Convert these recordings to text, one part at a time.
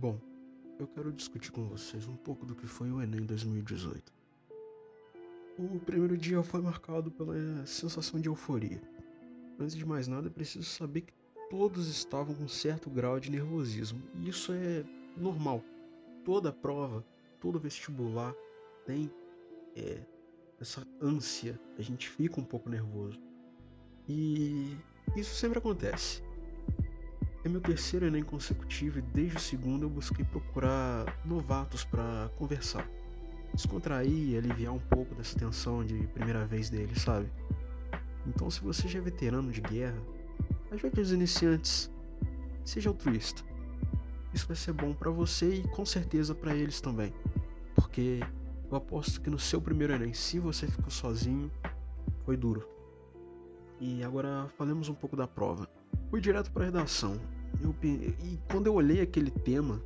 Bom, eu quero discutir com vocês um pouco do que foi o Enem 2018. O primeiro dia foi marcado pela sensação de euforia. Antes de mais nada, é preciso saber que todos estavam com certo grau de nervosismo, e isso é normal. Toda prova, todo vestibular tem é, essa ânsia, a gente fica um pouco nervoso. E isso sempre acontece. É meu terceiro Enem consecutivo e desde o segundo eu busquei procurar novatos para conversar. Descontrair e aliviar um pouco dessa tensão de primeira vez dele, sabe? Então, se você já é veterano de guerra, ajude os iniciantes. Seja altruísta. Isso vai ser bom para você e com certeza para eles também. Porque eu aposto que no seu primeiro Enem, se você ficou sozinho, foi duro. E agora falemos um pouco da prova. Fui direto para a redação. Eu, e quando eu olhei aquele tema,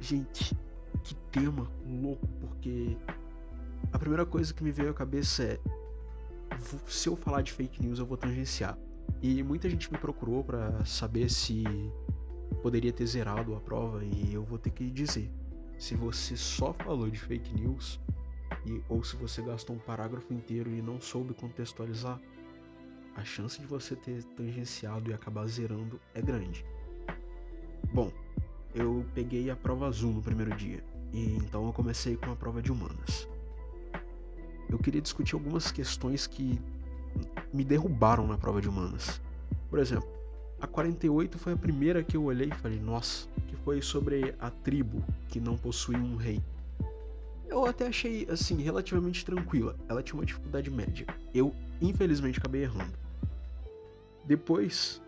gente, que tema louco, porque a primeira coisa que me veio à cabeça é: se eu falar de fake news, eu vou tangenciar. E muita gente me procurou para saber se poderia ter zerado a prova, e eu vou ter que dizer: se você só falou de fake news, e, ou se você gastou um parágrafo inteiro e não soube contextualizar, a chance de você ter tangenciado e acabar zerando é grande. Bom, eu peguei a prova azul no primeiro dia, e então eu comecei com a prova de humanas. Eu queria discutir algumas questões que me derrubaram na prova de humanas. Por exemplo, a 48 foi a primeira que eu olhei e falei, nossa, que foi sobre a tribo que não possuía um rei. Eu até achei, assim, relativamente tranquila. Ela tinha uma dificuldade média. Eu, infelizmente, acabei errando. Depois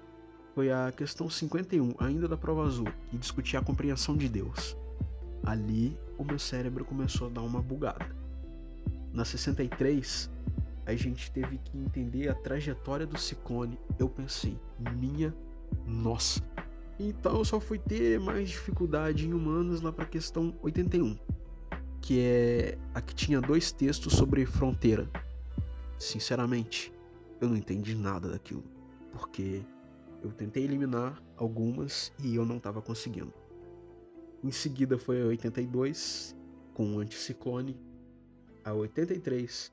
foi a questão 51, ainda da prova azul, que discutia a compreensão de Deus. Ali o meu cérebro começou a dar uma bugada. Na 63, a gente teve que entender a trajetória do ciclone. Eu pensei, minha nossa. Então eu só fui ter mais dificuldade em humanos lá para a questão 81, que é a que tinha dois textos sobre fronteira. Sinceramente, eu não entendi nada daquilo porque eu tentei eliminar algumas e eu não estava conseguindo. Em seguida foi a 82 com o anticiclone, a 83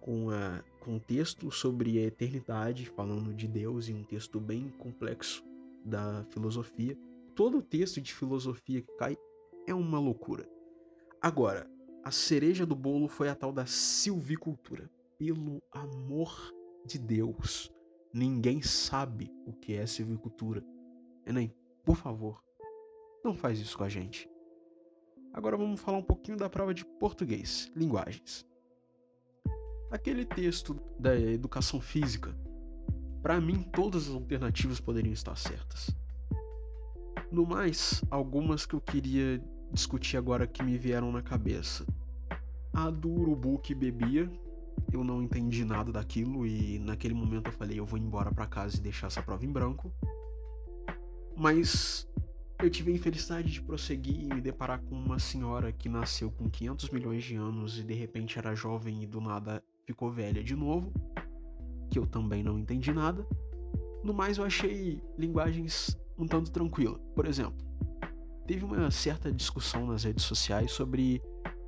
com, a, com texto sobre a eternidade, falando de Deus, e um texto bem complexo da filosofia. Todo texto de filosofia que cai é uma loucura. Agora, a cereja do bolo foi a tal da silvicultura. Pelo amor de Deus, Ninguém sabe o que é silvicultura. Enem, por favor, não faz isso com a gente. Agora vamos falar um pouquinho da prova de português, linguagens. Aquele texto da educação física, para mim todas as alternativas poderiam estar certas. No mais, algumas que eu queria discutir agora que me vieram na cabeça. A do urubu que bebia, eu não entendi nada daquilo e naquele momento eu falei, eu vou embora para casa e deixar essa prova em branco. Mas eu tive a infelicidade de prosseguir e me deparar com uma senhora que nasceu com 500 milhões de anos e de repente era jovem e do nada ficou velha de novo, que eu também não entendi nada. No mais, eu achei linguagens um tanto tranquila. Por exemplo, teve uma certa discussão nas redes sociais sobre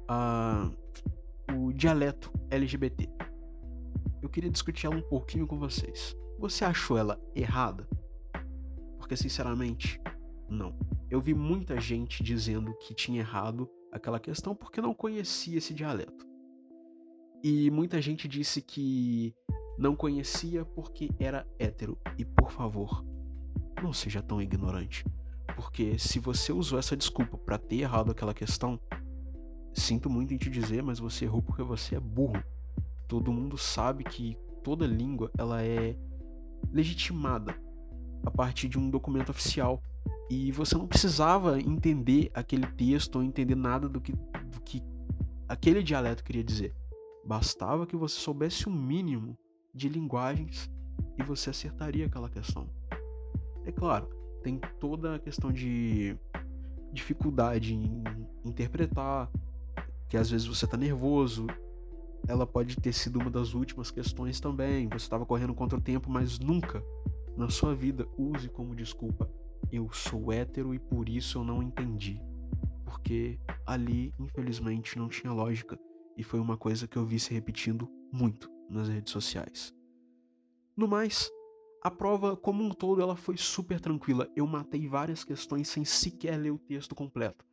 a o dialeto LGBT. Eu queria discutir ela um pouquinho com vocês. Você achou ela errada? Porque, sinceramente, não. Eu vi muita gente dizendo que tinha errado aquela questão porque não conhecia esse dialeto. E muita gente disse que não conhecia porque era hétero. E por favor, não seja tão ignorante. Porque se você usou essa desculpa para ter errado aquela questão, Sinto muito em te dizer, mas você errou porque você é burro. Todo mundo sabe que toda língua ela é legitimada a partir de um documento oficial. E você não precisava entender aquele texto ou entender nada do que, do que aquele dialeto queria dizer. Bastava que você soubesse o um mínimo de linguagens e você acertaria aquela questão. É claro, tem toda a questão de dificuldade em interpretar, que às vezes você está nervoso. Ela pode ter sido uma das últimas questões também. Você estava correndo contra o tempo, mas nunca na sua vida use como desculpa eu sou hétero e por isso eu não entendi. Porque ali, infelizmente, não tinha lógica e foi uma coisa que eu vi se repetindo muito nas redes sociais. No mais, a prova como um todo ela foi super tranquila. Eu matei várias questões sem sequer ler o texto completo.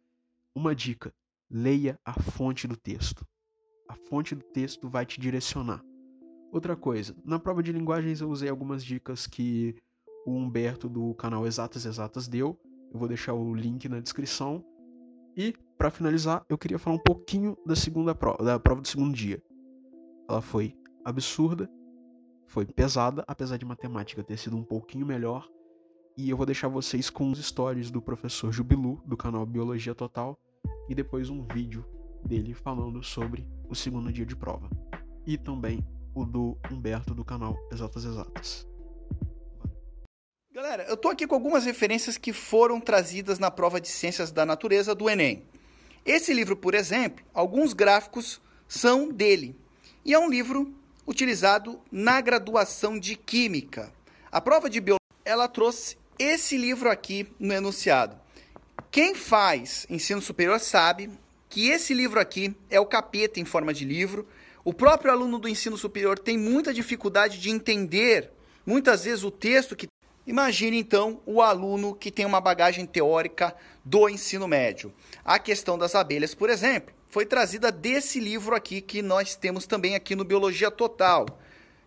Uma dica: leia a fonte do texto. A fonte do texto vai te direcionar. Outra coisa, na prova de linguagens eu usei algumas dicas que o Humberto do canal Exatas Exatas deu. Eu vou deixar o link na descrição. E para finalizar, eu queria falar um pouquinho da segunda prova, da prova do segundo dia. Ela foi absurda, foi pesada, apesar de matemática ter sido um pouquinho melhor. E eu vou deixar vocês com os stories do professor Jubilu, do canal Biologia Total, e depois um vídeo dele falando sobre o segundo dia de prova. E também o do Humberto do canal Exatas Exatas. Galera, eu tô aqui com algumas referências que foram trazidas na prova de Ciências da Natureza do Enem. Esse livro, por exemplo, alguns gráficos são dele. E é um livro utilizado na graduação de Química. A prova de Biologia, ela trouxe esse livro aqui no enunciado. Quem faz ensino superior sabe que esse livro aqui é o capeta em forma de livro. O próprio aluno do ensino superior tem muita dificuldade de entender, muitas vezes, o texto que. Imagine então o aluno que tem uma bagagem teórica do ensino médio. A questão das abelhas, por exemplo, foi trazida desse livro aqui que nós temos também aqui no Biologia Total.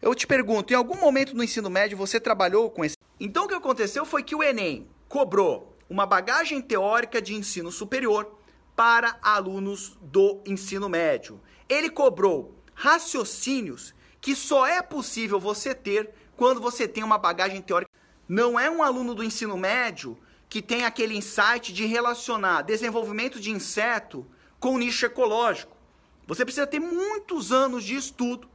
Eu te pergunto, em algum momento no ensino médio você trabalhou com esse? Então o que aconteceu foi que o Enem cobrou uma bagagem teórica de ensino superior para alunos do ensino médio. Ele cobrou raciocínios que só é possível você ter quando você tem uma bagagem teórica. Não é um aluno do ensino médio que tem aquele insight de relacionar desenvolvimento de inseto com nicho ecológico. Você precisa ter muitos anos de estudo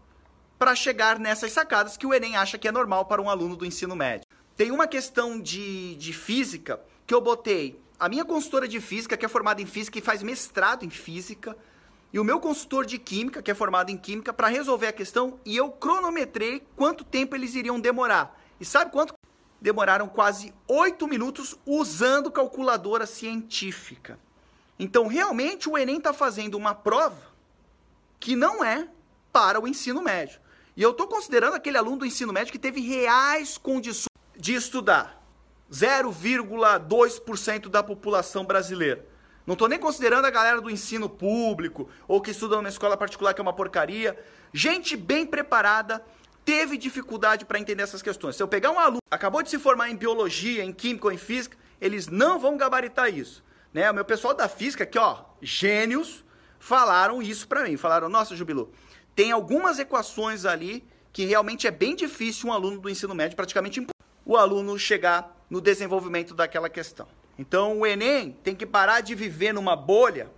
para chegar nessas sacadas que o Enem acha que é normal para um aluno do ensino médio. Tem uma questão de, de física que eu botei a minha consultora de física, que é formada em física e faz mestrado em física, e o meu consultor de química, que é formado em química, para resolver a questão, e eu cronometrei quanto tempo eles iriam demorar. E sabe quanto? Demoraram quase oito minutos usando calculadora científica. Então, realmente, o Enem está fazendo uma prova que não é para o ensino médio. E eu estou considerando aquele aluno do ensino médio que teve reais condições de estudar. 0,2% da população brasileira. Não estou nem considerando a galera do ensino público ou que estuda numa escola particular que é uma porcaria. Gente bem preparada teve dificuldade para entender essas questões. Se eu pegar um aluno acabou de se formar em biologia, em química ou em física, eles não vão gabaritar isso. Né? O meu pessoal da física aqui, ó, gênios, falaram isso para mim. Falaram, nossa, Jubilu, tem algumas equações ali que realmente é bem difícil um aluno do ensino médio praticamente o aluno chegar no desenvolvimento daquela questão. Então o Enem tem que parar de viver numa bolha,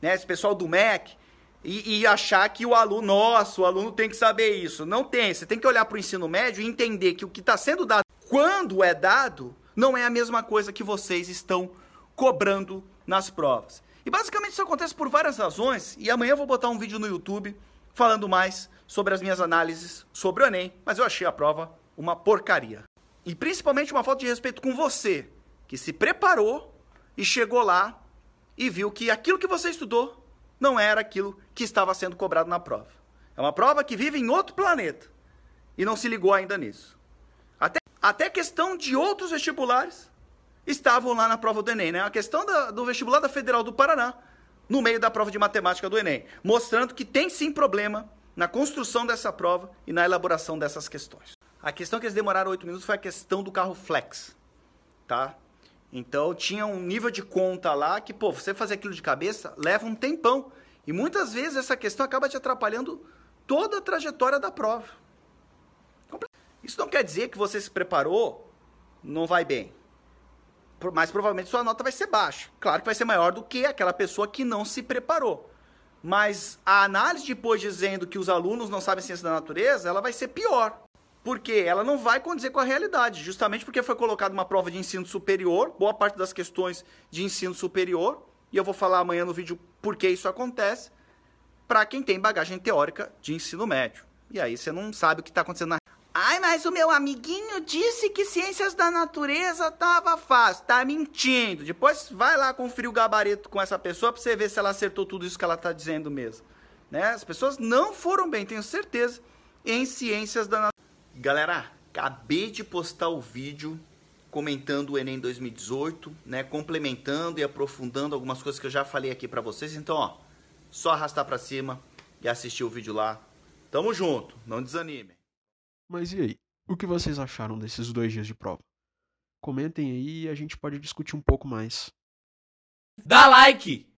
né, esse pessoal do MEC, e, e, achar que o aluno, nossa, o aluno tem que saber isso. Não tem. Você tem que olhar para o ensino médio e entender que o que está sendo dado, quando é dado, não é a mesma coisa que vocês estão cobrando nas provas. E basicamente isso acontece por várias razões, e amanhã eu vou botar um vídeo no YouTube falando mais sobre as minhas análises sobre o Enem, mas eu achei a prova uma porcaria. E principalmente uma falta de respeito com você, que se preparou e chegou lá e viu que aquilo que você estudou não era aquilo que estava sendo cobrado na prova. É uma prova que vive em outro planeta e não se ligou ainda nisso. Até, até questão de outros vestibulares estavam lá na prova do Enem, né? A questão da, do vestibular da Federal do Paraná, no meio da prova de matemática do Enem, mostrando que tem sim problema na construção dessa prova e na elaboração dessas questões. A questão que eles demoraram oito minutos foi a questão do carro flex, tá? Então tinha um nível de conta lá que, pô, você fazer aquilo de cabeça leva um tempão. E muitas vezes essa questão acaba te atrapalhando toda a trajetória da prova. Isso não quer dizer que você se preparou, não vai bem. Mas provavelmente sua nota vai ser baixa. Claro que vai ser maior do que aquela pessoa que não se preparou. Mas a análise depois dizendo que os alunos não sabem ciência da natureza, ela vai ser pior. Porque ela não vai condizer com a realidade, justamente porque foi colocada uma prova de ensino superior, boa parte das questões de ensino superior, e eu vou falar amanhã no vídeo por que isso acontece, para quem tem bagagem teórica de ensino médio. E aí você não sabe o que está acontecendo na. Ai, mas o meu amiguinho disse que ciências da natureza tava fácil. Tá mentindo. Depois vai lá conferir o gabarito com essa pessoa pra você ver se ela acertou tudo isso que ela tá dizendo mesmo. Né? As pessoas não foram bem, tenho certeza, em ciências da natureza. Galera, acabei de postar o vídeo comentando o Enem 2018, né, complementando e aprofundando algumas coisas que eu já falei aqui para vocês. Então, ó, só arrastar para cima e assistir o vídeo lá. Tamo junto, não desanime. Mas e aí? O que vocês acharam desses dois dias de prova? Comentem aí e a gente pode discutir um pouco mais. Dá like!